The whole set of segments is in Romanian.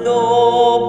no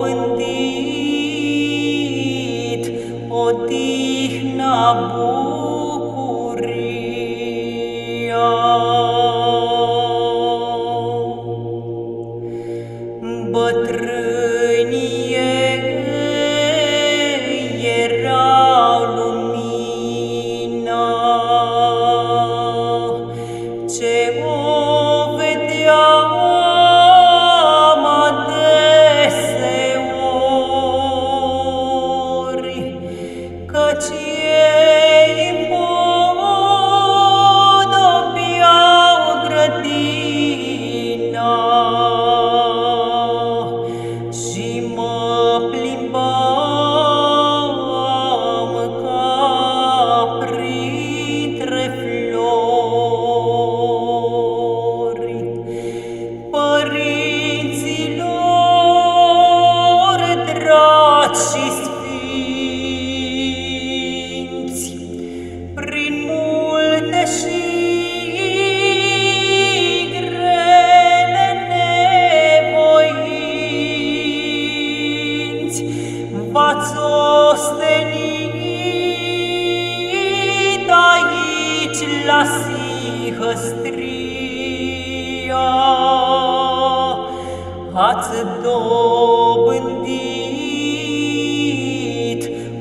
ați dobândit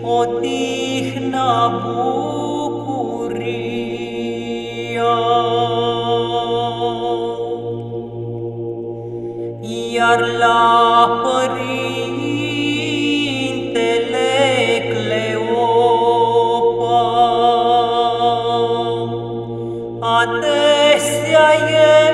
o tihna bucuria. Iar la Părintele Cleopa, adesea el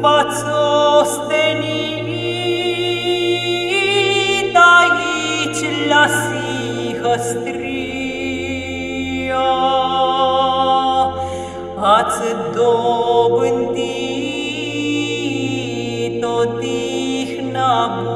v-ați ostenit aici la Sihăstria, ați dobândit odihna bucuria.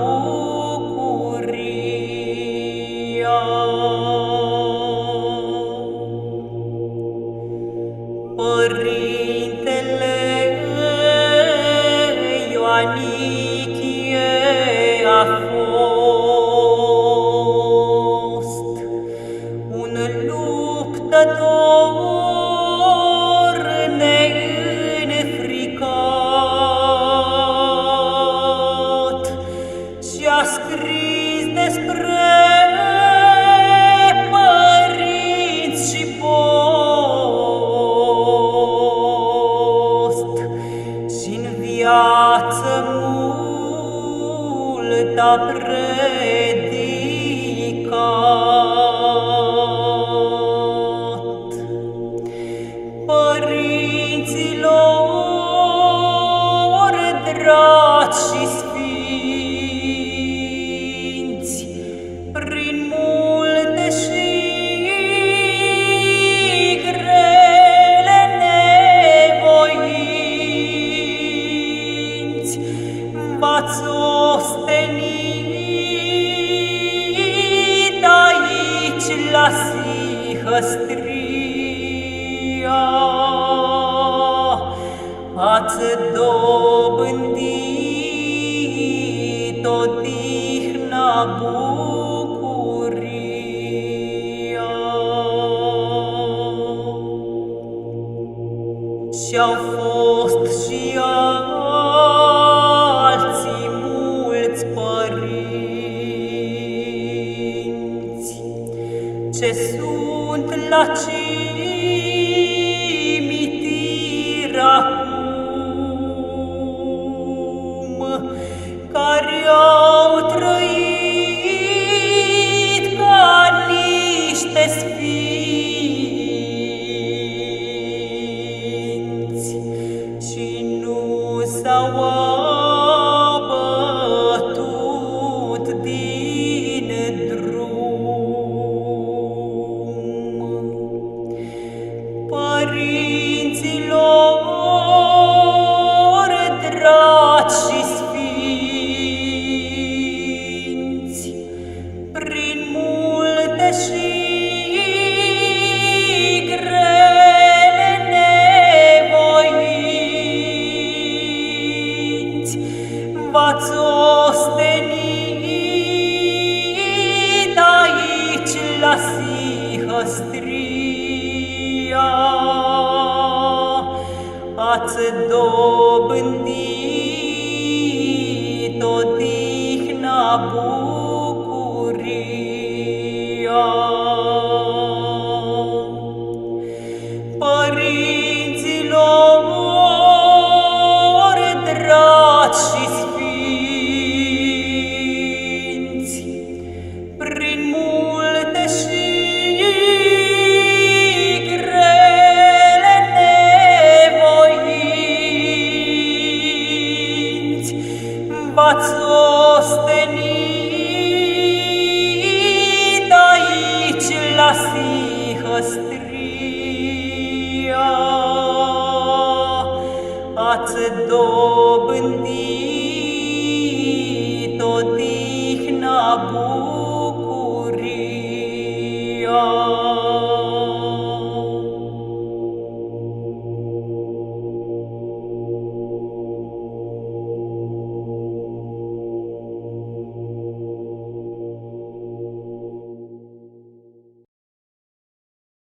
Părinților dragi și sfinți, prin multe și grele nevoinți, v-ați ostenit aici la Sihăstria, ați dobândit Și-au fost și alții mulți părinți. Ce sunt la cimitir ați dobândit odihna bucuria. V-ați ostenit aici la Sihăstria, ați dobândit